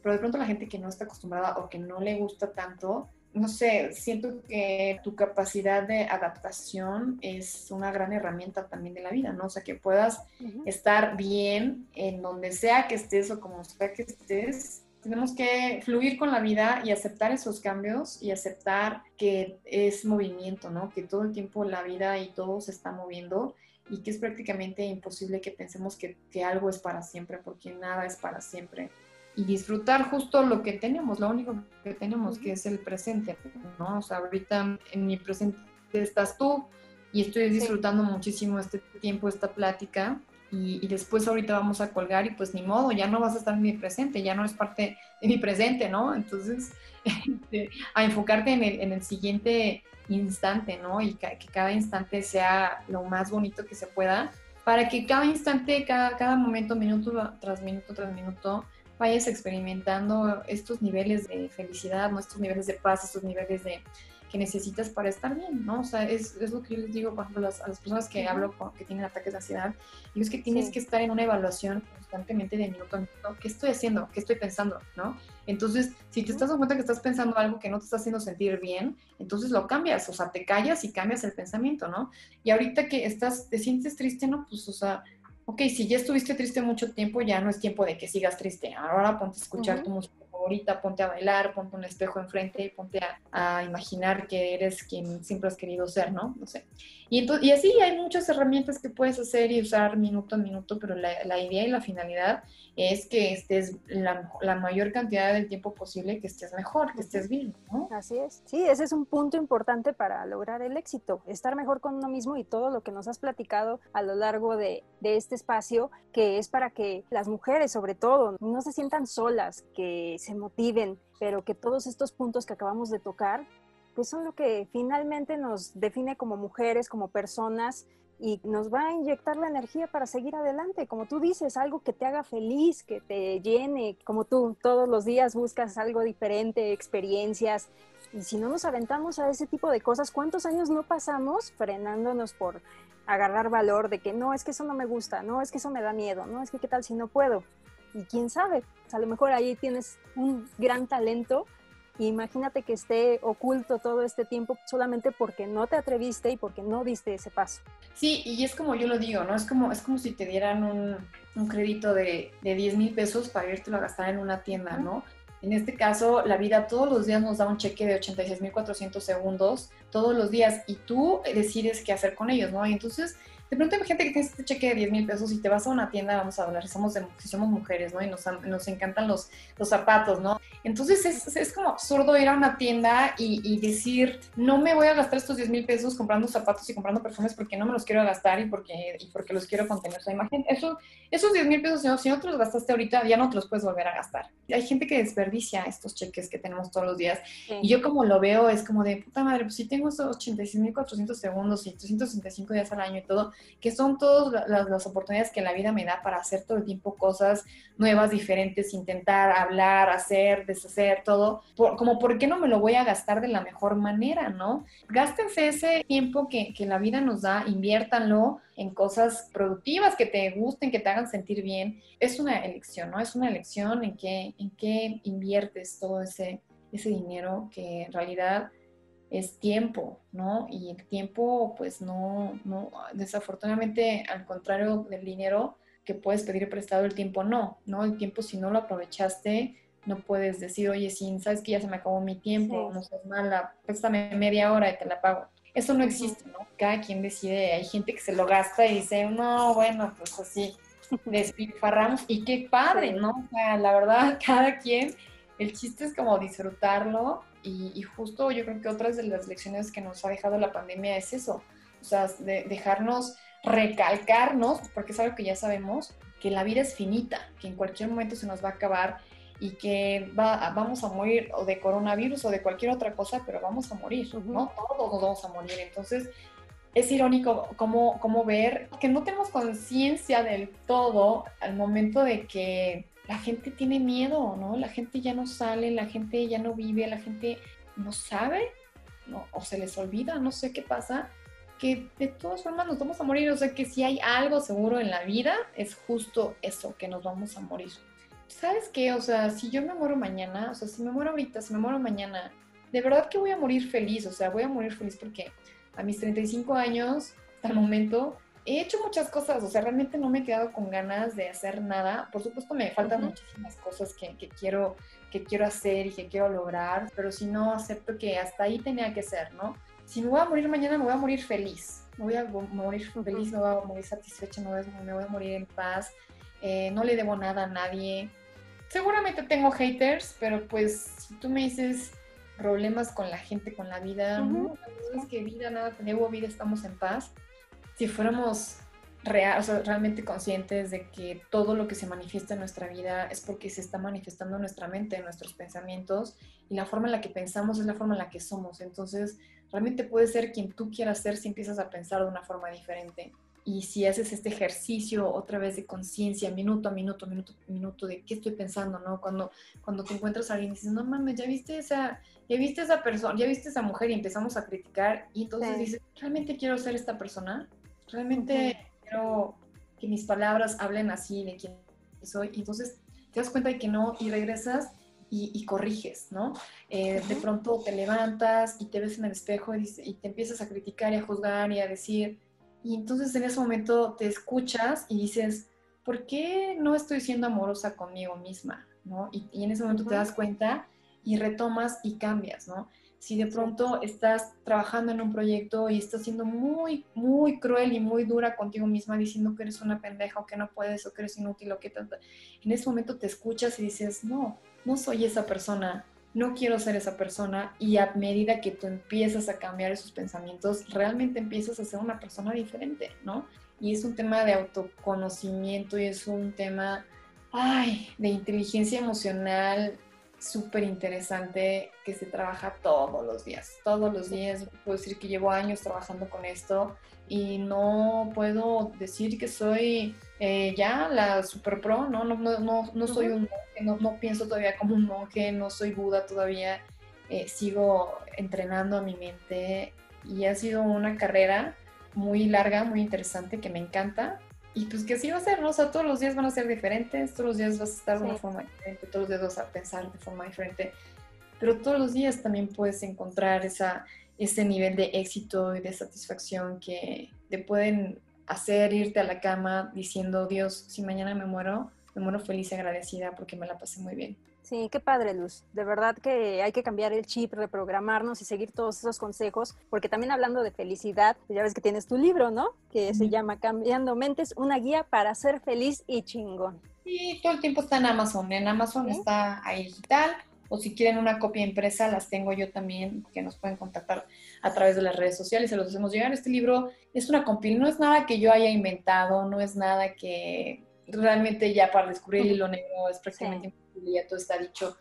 Pero de pronto la gente que no está acostumbrada o que no le gusta tanto, no sé, siento que tu capacidad de adaptación es una gran herramienta también de la vida, ¿no? O sea, que puedas estar bien en donde sea que estés o como sea que estés. Tenemos que fluir con la vida y aceptar esos cambios y aceptar que es movimiento, ¿no? Que todo el tiempo la vida y todo se está moviendo y que es prácticamente imposible que pensemos que, que algo es para siempre, porque nada es para siempre y disfrutar justo lo que tenemos, lo único que tenemos, que es el presente, ¿no? O sea, ahorita en mi presente estás tú y estoy disfrutando muchísimo este tiempo, esta plática. Y, después ahorita vamos a colgar y pues ni modo, ya no vas a estar en mi presente, ya no es parte de mi presente, ¿no? Entonces, este, a enfocarte en el, en el siguiente instante, ¿no? Y que cada instante sea lo más bonito que se pueda, para que cada instante, cada, cada momento, minuto tras minuto tras minuto, vayas experimentando estos niveles de felicidad, ¿no? estos niveles de paz, estos niveles de que necesitas para estar bien, ¿no? O sea, es, es lo que yo les digo, por ejemplo, a las personas que hablo que tienen ataques de ansiedad, y es que tienes que estar en una evaluación constantemente de minuto a minuto, ¿qué estoy haciendo? ¿Qué estoy pensando? ¿No? Entonces, si te estás dando cuenta que estás pensando algo que no te está haciendo sentir bien, entonces lo cambias, o sea, te callas y cambias el pensamiento, ¿no? Y ahorita que estás, te sientes triste, ¿no? Pues, o sea, ok, si ya estuviste triste mucho tiempo, ya no es tiempo de que sigas triste. Ahora ponte a escuchar tu música favorita, ponte a bailar, ponte un espejo enfrente y ponte a, imaginar que eres quien siempre has querido ser, ¿no? No sé. Y, entonces, y así hay muchas herramientas que puedes hacer y usar minuto a minuto, pero la, la idea y la finalidad es que estés la, la, mayor cantidad del tiempo posible, que estés mejor, que estés bien, ¿no? Así es. Sí, ese es un punto importante para lograr el éxito, estar mejor con uno mismo y todo lo que nos has platicado a lo largo de, de este espacio, que es para que las mujeres sobre todo no se sientan solas, que se motiven, pero que todos estos puntos que acabamos de tocar, pues son lo que finalmente nos define como mujeres, como personas y nos va a inyectar la energía para seguir adelante. Como tú dices, algo que te haga feliz, que te llene, como tú todos los días buscas algo diferente, experiencias. Y si no nos aventamos a ese tipo de cosas, ¿cuántos años no pasamos frenándonos por agarrar valor de que no, es que eso no me gusta, no, es que eso me da miedo, no, es que qué tal si no puedo? Y quién sabe, a lo mejor ahí tienes un gran talento imagínate que esté oculto todo este tiempo solamente porque no te atreviste y porque no diste ese paso. Sí, y es como yo lo digo, ¿no? Es como, es como si te dieran un, un crédito de, de 10 mil pesos para irte a gastar en una tienda, ¿no? En este caso, la vida todos los días nos da un cheque de 86.400 segundos, todos los días, y tú decides qué hacer con ellos, ¿no? Y entonces, de pronto hay gente que tiene este cheque de 10 mil pesos y te vas a una tienda, vamos a hablar, somos de, si somos mujeres, ¿no? Y nos, nos encantan los, los zapatos, ¿no? Entonces es, es, como absurdo ir a una tienda y, y, decir, no me voy a gastar estos 10 mil pesos comprando zapatos y comprando perfumes porque no me los quiero gastar y porque, y porque los quiero contener. Sea, imagínate, eso, esos 10 mil pesos, si no te los gastaste ahorita, ya no te los puedes volver a gastar. Hay gente que desperdicia estos cheques que tenemos todos los días. Y yo como lo veo, es como de, puta madre, pues si tengo estos 86.400 segundos y 365 días al año y todo, que son todas las, oportunidades que la vida me da para hacer todo el tiempo cosas nuevas, diferentes, intentar hablar, hacer, deshacer, todo. como, ¿por qué no me lo voy a gastar de la mejor manera, no? Gástense ese tiempo que, que la vida nos da, inviértanlo en cosas productivas que te gusten, que te hagan sentir bien. Es una elección, ¿no? Es una elección en qué, en qué inviertes todo ese, ese dinero que en realidad es tiempo, ¿no? Y el tiempo, pues no, no, desafortunadamente, al contrario del dinero que puedes pedir prestado, el tiempo no, ¿no? El tiempo si no lo aprovechaste, no puedes decir, oye, si sabes que ya se me acabó mi tiempo, no seas mala, préstame media hora y te la pago. Eso no existe, ¿no? Cada quien decide, hay gente que se lo gasta y dice, no, bueno, pues así, despilfarramos y qué padre, ¿no? O sea, la verdad, cada quien, el chiste es como disfrutarlo y, justo yo creo que otras de las lecciones que nos ha dejado la pandemia es eso, o sea, de dejarnos recalcarnos, porque es algo que ya sabemos, que la vida es finita, que en cualquier momento se nos va a acabar y que va, vamos a morir o de coronavirus o de cualquier otra cosa, pero vamos a morir, ¿no? Todos nos vamos a morir. Entonces, es irónico cómo, cómo ver que no tenemos conciencia del todo al momento de que la gente tiene miedo, ¿no? La gente ya no sale, la gente ya no vive, la gente no sabe, ¿no? o se les olvida, no sé qué pasa, que de todas formas nos vamos a morir. O sea, que si hay algo seguro en la vida, es justo eso, que nos vamos a morir. ¿Sabes qué? O sea, si yo me muero mañana, o sea, si me muero ahorita, si me muero mañana, de verdad que voy a morir feliz, o sea, voy a morir feliz porque a mis 35 años, hasta el momento, he hecho muchas cosas, o sea, realmente no me he quedado con ganas de hacer nada. Por supuesto, me faltan muchísimas cosas que, que, quiero, que quiero hacer y que quiero lograr, pero si no, acepto que hasta ahí tenía que ser, ¿no? Si me voy a morir mañana, me voy a morir feliz. Me voy a morir feliz, me voy a morir satisfecha, me voy a, me voy a morir en paz. Eh, no le debo nada a nadie. Seguramente tengo haters, pero pues si tú me dices problemas con la gente, con la vida, no, es que vida, nada, tenemos vida, estamos en paz si fuéramos real, realmente conscientes de que todo lo que se manifiesta en nuestra vida es porque se está manifestando en nuestra mente, en nuestros pensamientos, y la forma en la que pensamos es la forma en la que somos. Entonces, realmente puedes ser quien tú quieras ser si empiezas a pensar de una forma diferente. Y si haces este ejercicio otra vez de conciencia, minuto a minuto, minuto a minuto, de qué estoy pensando, ¿no? Cuando, cuando te encuentras a alguien y dices, no mames, ya viste esa, ya viste esa persona, ya viste esa mujer y empezamos a criticar y entonces dices, ¿realmente quiero ser esta persona? Realmente quiero que mis palabras hablen así de quién soy. Y entonces te das cuenta de que no y regresas y, corriges, ¿no? Eh, de pronto te levantas y te ves en el espejo y, y, te empiezas a criticar y a juzgar y a decir. Y entonces en ese momento te escuchas y dices, ¿por qué no estoy siendo amorosa conmigo misma? ¿no? Y, y en ese momento te das cuenta y retomas y cambias, ¿no? Si de pronto estás trabajando en un proyecto y estás siendo muy, muy cruel y muy dura contigo misma diciendo que eres una pendeja o que no puedes o que eres inútil o que tanto, en ese momento te escuchas y dices, no, no soy esa persona, no quiero ser esa persona y a medida que tú empiezas a cambiar esos pensamientos, realmente empiezas a ser una persona diferente, ¿no? Y es un tema de autoconocimiento y es un tema, ay, de inteligencia emocional súper interesante que se trabaja todos los días. Todos los días, puedo decir que llevo años trabajando con esto y no puedo decir que soy eh, ya la super pro, ¿no? No, no, no, soy un monje, no, pienso todavía como un monje, no soy Buda todavía, eh, sigo entrenando a mi mente y ha sido una carrera muy larga, muy interesante, que me encanta y pues que así va a ser, ¿no? O sea, todos los días van a ser diferentes, todos los días vas a estar de una forma diferente, todos los días vas a pensar de forma diferente, pero todos los días también puedes encontrar esa, ese nivel de éxito y de satisfacción que te pueden hacer irte a la cama diciendo, Dios, si mañana me muero, me muero feliz y agradecida porque me la pasé muy bien. Sí, qué padre, Luz. De verdad que hay que cambiar el chip, reprogramarnos y seguir todos esos consejos, porque también hablando de felicidad, ya ves que tienes tu libro, ¿no? Que se llama Cambiando Mentes, una guía para ser feliz y chingón. Sí, todo el tiempo está en Amazon. En Amazon está ahí digital, o si quieren una copia impresa, las tengo yo también, que nos pueden contactar a través de las redes sociales, se los hacemos llegar. Este libro es una compil, no es nada que yo haya inventado, no es nada que realmente ya para descubrir el hilo negro es prácticamente ya todo está dicho,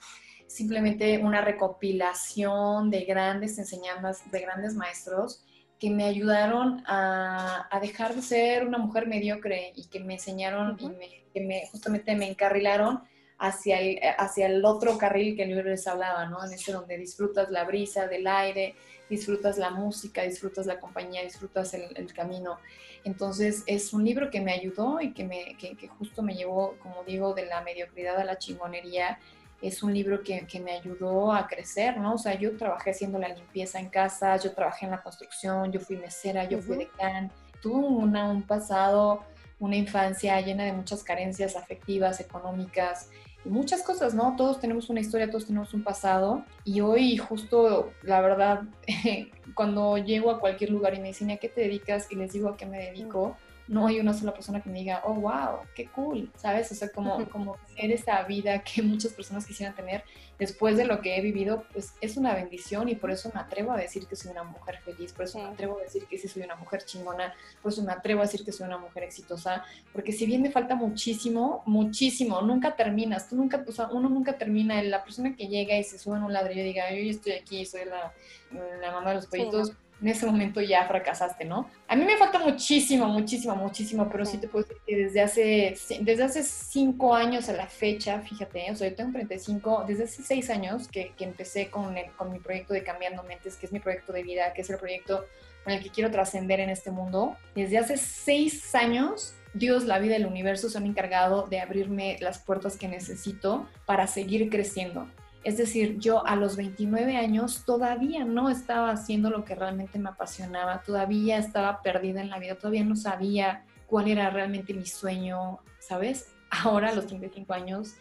simplemente una recopilación de grandes enseñanzas, de grandes maestros que me ayudaron a, dejar de ser una mujer mediocre y que me enseñaron y que me, justamente me encarrilaron hacia el, hacia el otro carril que les hablaba, ¿no? En ese donde disfrutas la brisa del aire, disfrutas la música, disfrutas la compañía, disfrutas el, camino. Entonces es un libro que me ayudó y que, me, que, que, justo me llevó, como digo, de la mediocridad a la chingonería es un libro que, me ayudó a crecer, ¿no? O sea, yo trabajé haciendo la limpieza en casa, yo trabajé en la construcción, yo fui mesera, yo fui decán, tuve un pasado, una infancia llena de muchas carencias afectivas, económicas, muchas cosas, ¿no? Todos tenemos una historia, todos tenemos un pasado y hoy justo, la verdad, cuando llego a cualquier lugar y me dicen, ¿a qué te dedicas? Y les digo a qué me dedico, no hay una sola persona que me diga, oh, wow, qué cool, ¿sabes? O sea, como, como tener esa vida que muchas personas quisieran tener después de lo que he vivido, pues es una bendición y por eso me atrevo a decir que soy una mujer feliz, por eso me atrevo a decir que sí soy una mujer chingona, por eso me atrevo a decir que soy una mujer exitosa, porque si bien me falta muchísimo, muchísimo, nunca terminas, tú nunca, o sea, uno nunca termina, la persona que llega y se sube en un ladrillo y diga, yo estoy aquí, soy la, la mamá de los pollitos, en ese momento ya fracasaste, ¿no? A mí me falta muchísimo, muchísimo, muchísimo, pero sí, te puedo decir que desde hace, desde hace cinco años a la fecha, fíjate, o sea, yo tengo 35, desde hace seis años que, que empecé con, con mi proyecto de Cambiando Mentes, que es mi proyecto de vida, que es el proyecto con el que quiero trascender en este mundo. Desde hace seis años Dios, la vida y el universo se han encargado de abrirme las puertas que necesito para seguir creciendo. Es decir, yo a los 29 años todavía no estaba haciendo lo que realmente me apasionaba, todavía estaba perdida en la vida, todavía no sabía cuál era realmente mi sueño, ¿sabes? Ahora a los 35 años,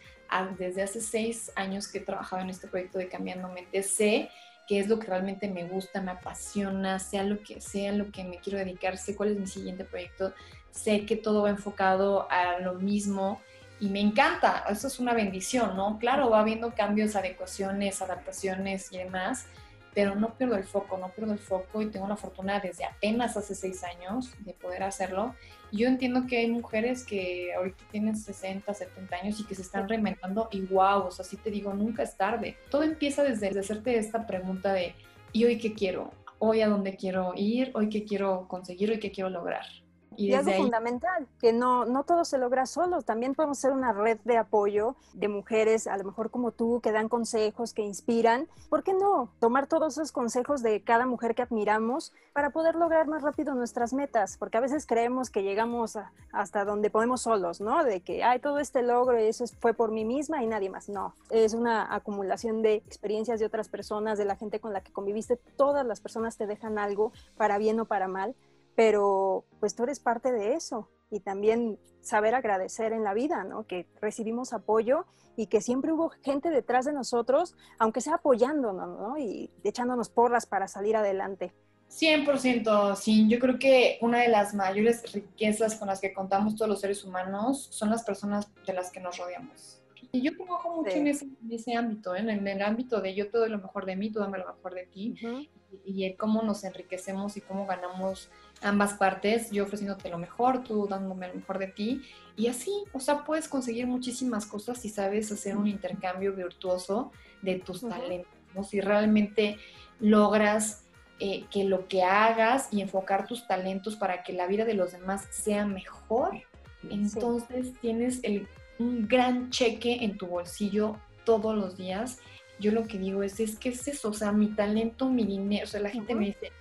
desde hace seis años que he trabajado en este proyecto de Cambiando Mente, sé qué es lo que realmente me gusta, me apasiona, sea lo que sea lo que me quiero dedicar, sé cuál es mi siguiente proyecto, sé que todo va enfocado a lo mismo y me encanta, eso es una bendición, ¿no? Claro, va habiendo cambios, adecuaciones, adaptaciones y demás, pero no pierdo el foco, no pierdo el foco y tengo la fortuna desde apenas hace seis años de poder hacerlo. Yo entiendo que hay mujeres que ahorita tienen 60, 70 años y que se están reinventando y wow, o sea, sí te digo, nunca es tarde. Todo empieza desde, desde hacerte esta pregunta de, ¿y hoy qué quiero? ¿Hoy a dónde quiero ir? ¿Hoy qué quiero conseguir? ¿Hoy qué quiero lograr? Y, algo fundamental, que no, no todo se logra solo, también podemos ser una red de apoyo de mujeres, a lo mejor como tú, que dan consejos, que inspiran. ¿Por qué no tomar todos esos consejos de cada mujer que admiramos para poder lograr más rápido nuestras metas? Porque a veces creemos que llegamos hasta donde podemos solos, ¿no? De que, hay todo este logro y eso fue por mí misma y nadie más. No, es una acumulación de experiencias de otras personas, de la gente con la que conviviste. Todas las personas te dejan algo, para bien o para mal pero pues tú eres parte de eso y también saber agradecer en la vida, ¿no? Que recibimos apoyo y que siempre hubo gente detrás de nosotros, aunque sea apoyándonos, ¿no? Y echándonos porras para salir adelante. 100%, sí. Yo creo que una de las mayores riquezas con las que contamos todos los seres humanos son las personas de las que nos rodeamos. Y yo trabajo mucho en, ese, ámbito, ¿eh? en, el ámbito de yo te doy lo mejor de mí, tú dame lo mejor de ti, y, cómo nos enriquecemos y cómo ganamos ambas partes, yo ofreciéndote lo mejor, tú dándome lo mejor de ti. Y así, o sea, puedes conseguir muchísimas cosas si sabes hacer un intercambio virtuoso de tus talentos, Si realmente logras eh, que lo que hagas y enfocar tus talentos para que la vida de los demás sea mejor, entonces tienes el, un gran cheque en tu bolsillo todos los días. Yo lo que digo es, es que es eso, o sea, mi talento, mi dinero, o sea, la gente me dice,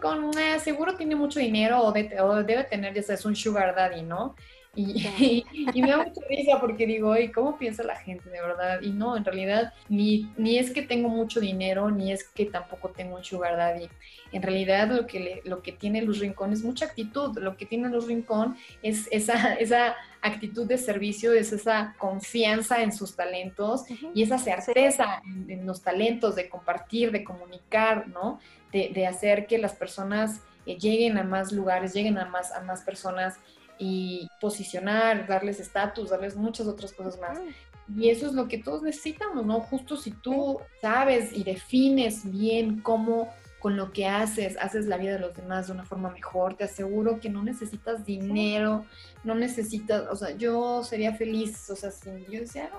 con, eh, seguro tiene mucho dinero o, debe tener, ya sabes, un sugar daddy, ¿no? Y, y, me da mucha risa porque digo, ¿y ¿cómo piensa la gente de verdad? Y no, en realidad, ni, ni es que tengo mucho dinero, ni es que tampoco tengo un sugar daddy. En realidad, lo que, lo que tiene Luz Rincón es mucha actitud. Lo que tiene Luz Rincón es esa, esa actitud de servicio, es esa confianza en sus talentos y esa certeza en, los talentos de compartir, de comunicar, ¿no? De, hacer que las personas eh, lleguen a más lugares, lleguen a más, a más personas y posicionar, darles estatus, darles muchas otras cosas más. Y eso es lo que todos necesitamos, ¿no? Justo si tú sabes y defines bien cómo con lo que haces, haces la vida de los demás de una forma mejor, te aseguro que no necesitas dinero, no necesitas, o sea, yo sería feliz, o sea, si yo decía,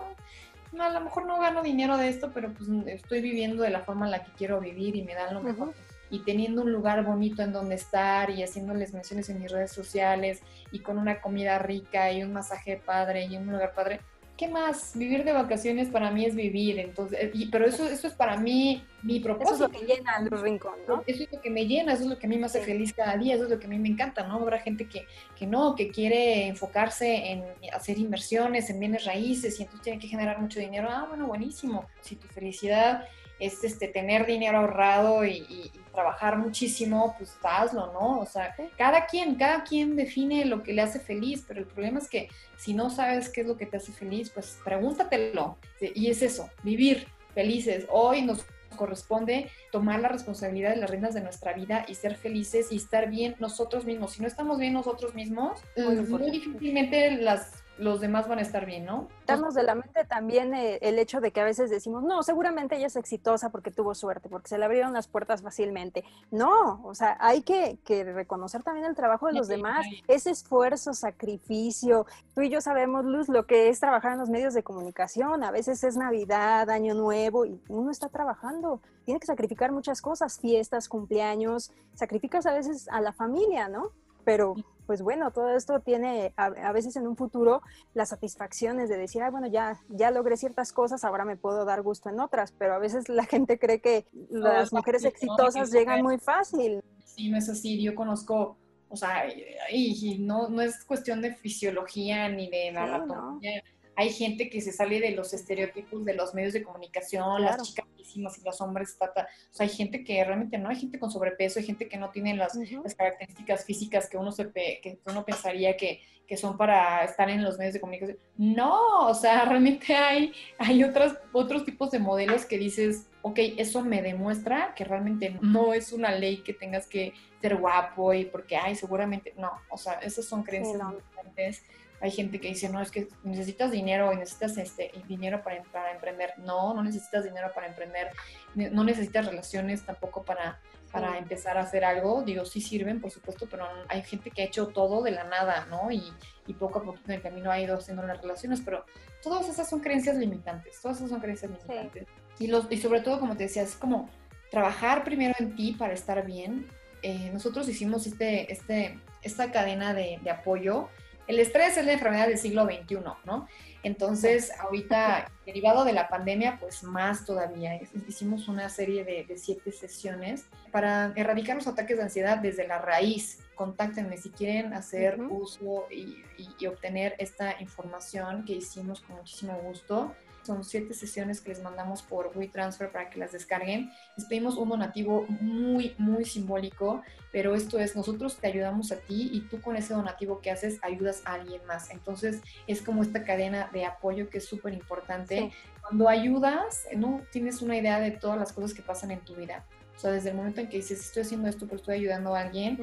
no, a lo mejor no gano dinero de esto, pero pues estoy viviendo de la forma en la que quiero vivir y me dan lo mejor y teniendo un lugar bonito en donde estar y haciéndoles menciones en mis redes sociales y con una comida rica y un masaje padre y un lugar padre, ¿qué más? Vivir de vacaciones para mí es vivir, entonces, y, pero eso, eso es para mí mi propósito. Eso es lo que llena el rincón, ¿no? Eso es lo que me llena, eso es lo que a mí me hace feliz cada día, eso es lo que a mí me encanta, ¿no? Habrá gente que, que no, que quiere enfocarse en hacer inversiones, en bienes raíces, y entonces tiene que generar mucho dinero. Ah, bueno, buenísimo. Si tu felicidad es este, tener dinero ahorrado y, trabajar muchísimo, pues hazlo, ¿no? O sea, cada quien, cada quien define lo que le hace feliz, pero el problema es que si no sabes qué es lo que te hace feliz, pues pregúntatelo. Y es eso, vivir felices. Hoy nos corresponde tomar la responsabilidad de las riendas de nuestra vida y ser felices y estar bien nosotros mismos. Si no estamos bien nosotros mismos, muy difícilmente las los demás van a estar bien, ¿no? Darnos de la mente también eh, el hecho de que a veces decimos, no, seguramente ella es exitosa porque tuvo suerte, porque se le abrieron las puertas fácilmente. No, o sea, hay que, reconocer también el trabajo de los demás, ese esfuerzo, sacrificio. Tú y yo sabemos, Luz, lo que es trabajar en los medios de comunicación. A veces es Navidad, Año Nuevo y uno está trabajando. Tiene que sacrificar muchas cosas, fiestas, cumpleaños, sacrificas a veces a la familia, ¿no? Pero pues bueno, todo esto tiene a, veces en un futuro las satisfacciones de decir, ah, bueno, ya, ya logré ciertas cosas, ahora me puedo dar gusto en otras, pero a veces la gente cree que las mujeres exitosas llegan muy fácil. Sí, no es así, yo conozco, o sea, y, no, no es cuestión de fisiología ni de anatomía hay gente que se sale de los estereotipos de los medios de comunicación, las chicas y los hombres, o sea, hay gente que realmente no, hay gente con sobrepeso, hay gente que no tiene las, características físicas que uno, se, que uno pensaría que, que, son para estar en los medios de comunicación. No, o sea, realmente hay, hay otras, otros tipos de modelos que dices, ok, eso me demuestra que realmente no es una ley que tengas que ser guapo y porque, ay, seguramente, no, o sea, esas son creencias importantes hay gente que dice, no, es que necesitas dinero y necesitas este, dinero para, para emprender. No, no necesitas dinero para emprender, no necesitas relaciones tampoco para, para empezar a hacer algo. Digo, sí sirven, por supuesto, pero hay gente que ha hecho todo de la nada, ¿no? Y, y poco a poco en el camino ha ido haciendo las relaciones, pero todas esas son creencias limitantes, todas esas son creencias limitantes. Y, los, y sobre todo, como te decía, es como trabajar primero en ti para estar bien. Eh, nosotros hicimos este, este, esta cadena de, de apoyo el estrés es la enfermedad del siglo XXI, ¿no? Entonces, ahorita, derivado de la pandemia, pues más todavía. Hicimos una serie de, siete sesiones para erradicar los ataques de ansiedad desde la raíz. Contáctenme si quieren hacer uso y obtener esta información que hicimos con muchísimo gusto. Son siete sesiones que les mandamos por WeTransfer para que las descarguen. Les pedimos un donativo muy, muy simbólico, pero esto es, nosotros te ayudamos a ti y tú con ese donativo que haces ayudas a alguien más. Entonces es como esta cadena de apoyo que es súper importante. Cuando ayudas, no tienes una idea de todas las cosas que pasan en tu vida. O sea, desde el momento en que dices, estoy haciendo esto, pero estoy ayudando a alguien,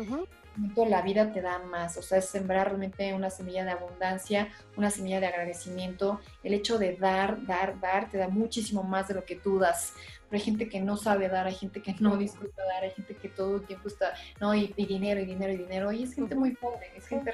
la vida te da más, o sea, es sembrar realmente una semilla de abundancia, una semilla de agradecimiento. El hecho de dar, dar, dar, te da muchísimo más de lo que tú das. Pero hay gente que no sabe dar, hay gente que no disfruta dar, hay gente que todo el tiempo está, no, y, dinero, y dinero, y dinero, y es gente muy pobre, es gente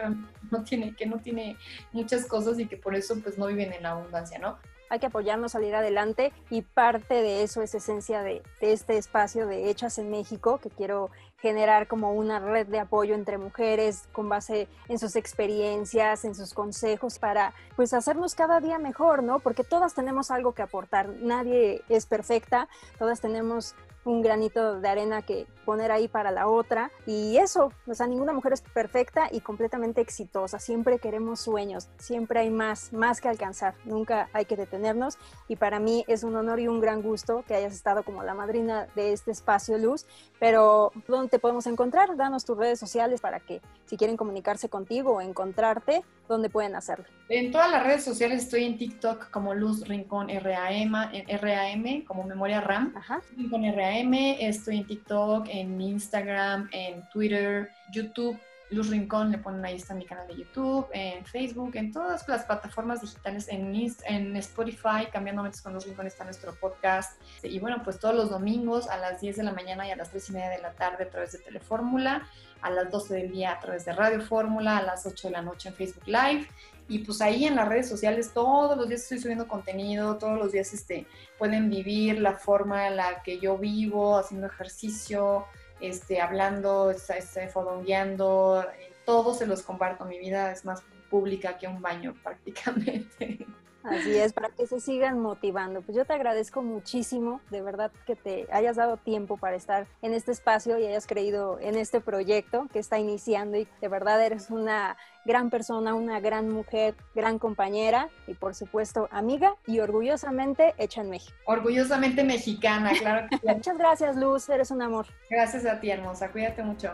no tiene, que no tiene muchas cosas y que por eso pues no viven en la abundancia, ¿no? hay que apoyarnos, salir adelante y parte de eso es esencia de, de, este espacio de Hechas en México que quiero generar como una red de apoyo entre mujeres con base en sus experiencias, en sus consejos para pues hacernos cada día mejor, ¿no? Porque todas tenemos algo que aportar, nadie es perfecta, todas tenemos un granito de arena que poner ahí para la otra. Y eso, o sea, ninguna mujer es perfecta y completamente exitosa. Siempre queremos sueños, siempre hay más, más que alcanzar. Nunca hay que detenernos. Y para mí es un honor y un gran gusto que hayas estado como la madrina de este espacio Luz. Pero, ¿dónde te podemos encontrar? Danos tus redes sociales para que si quieren comunicarse contigo o encontrarte, ¿dónde pueden hacerlo? En todas las redes sociales estoy en TikTok como Luz Rincón RAM, RAM como Memoria RAM. Ajá. Rincón RAM, estoy en TikTok, en Instagram, en Twitter, YouTube. Luz Rincón, le ponen ahí está mi canal de YouTube, en Facebook, en todas las plataformas digitales, en, Spotify, Cambiando Mentes con Luz Rincón está nuestro podcast. Y bueno, pues todos los domingos a las 10 de la mañana y a las 3 y media de la tarde a través de Telefórmula, a las 12 del día a través de Radio Fórmula, a las 8 de la noche en Facebook Live. Y pues ahí en las redes sociales todos los días estoy subiendo contenido, todos los días este, pueden vivir la forma en la que yo vivo, haciendo ejercicio, este, hablando, este, fodongueando, todo se los comparto. Mi vida es más pública que un baño prácticamente. Así es, para que se sigan motivando. Pues yo te agradezco muchísimo, de verdad, que te hayas dado tiempo para estar en este espacio y hayas creído en este proyecto que está iniciando y de verdad eres una gran persona, una gran mujer, gran compañera y por supuesto amiga y orgullosamente hecha en México. Orgullosamente mexicana, claro que. Muchas gracias, Luz, eres un amor. Gracias a ti, hermosa, cuídate mucho.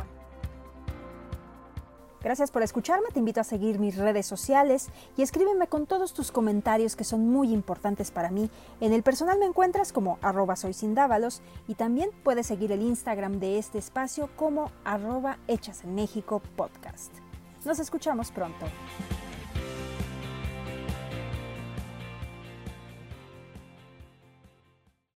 Gracias por escucharme, te invito a seguir mis redes sociales y escríbeme con todos tus comentarios que son muy importantes para mí. En el personal me encuentras como arroba soysindávalos y también puedes seguir el Instagram de este espacio como arroba hechas en México podcast. Nos escuchamos pronto.